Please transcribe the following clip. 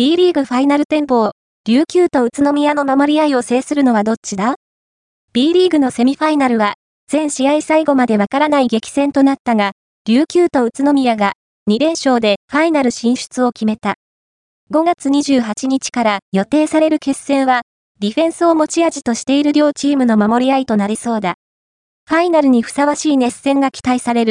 B リーグファイナル展望、琉球と宇都宮の守り合いを制するのはどっちだ ?B リーグのセミファイナルは、全試合最後までわからない激戦となったが、琉球と宇都宮が2連勝でファイナル進出を決めた。5月28日から予定される決戦は、ディフェンスを持ち味としている両チームの守り合いとなりそうだ。ファイナルにふさわしい熱戦が期待される。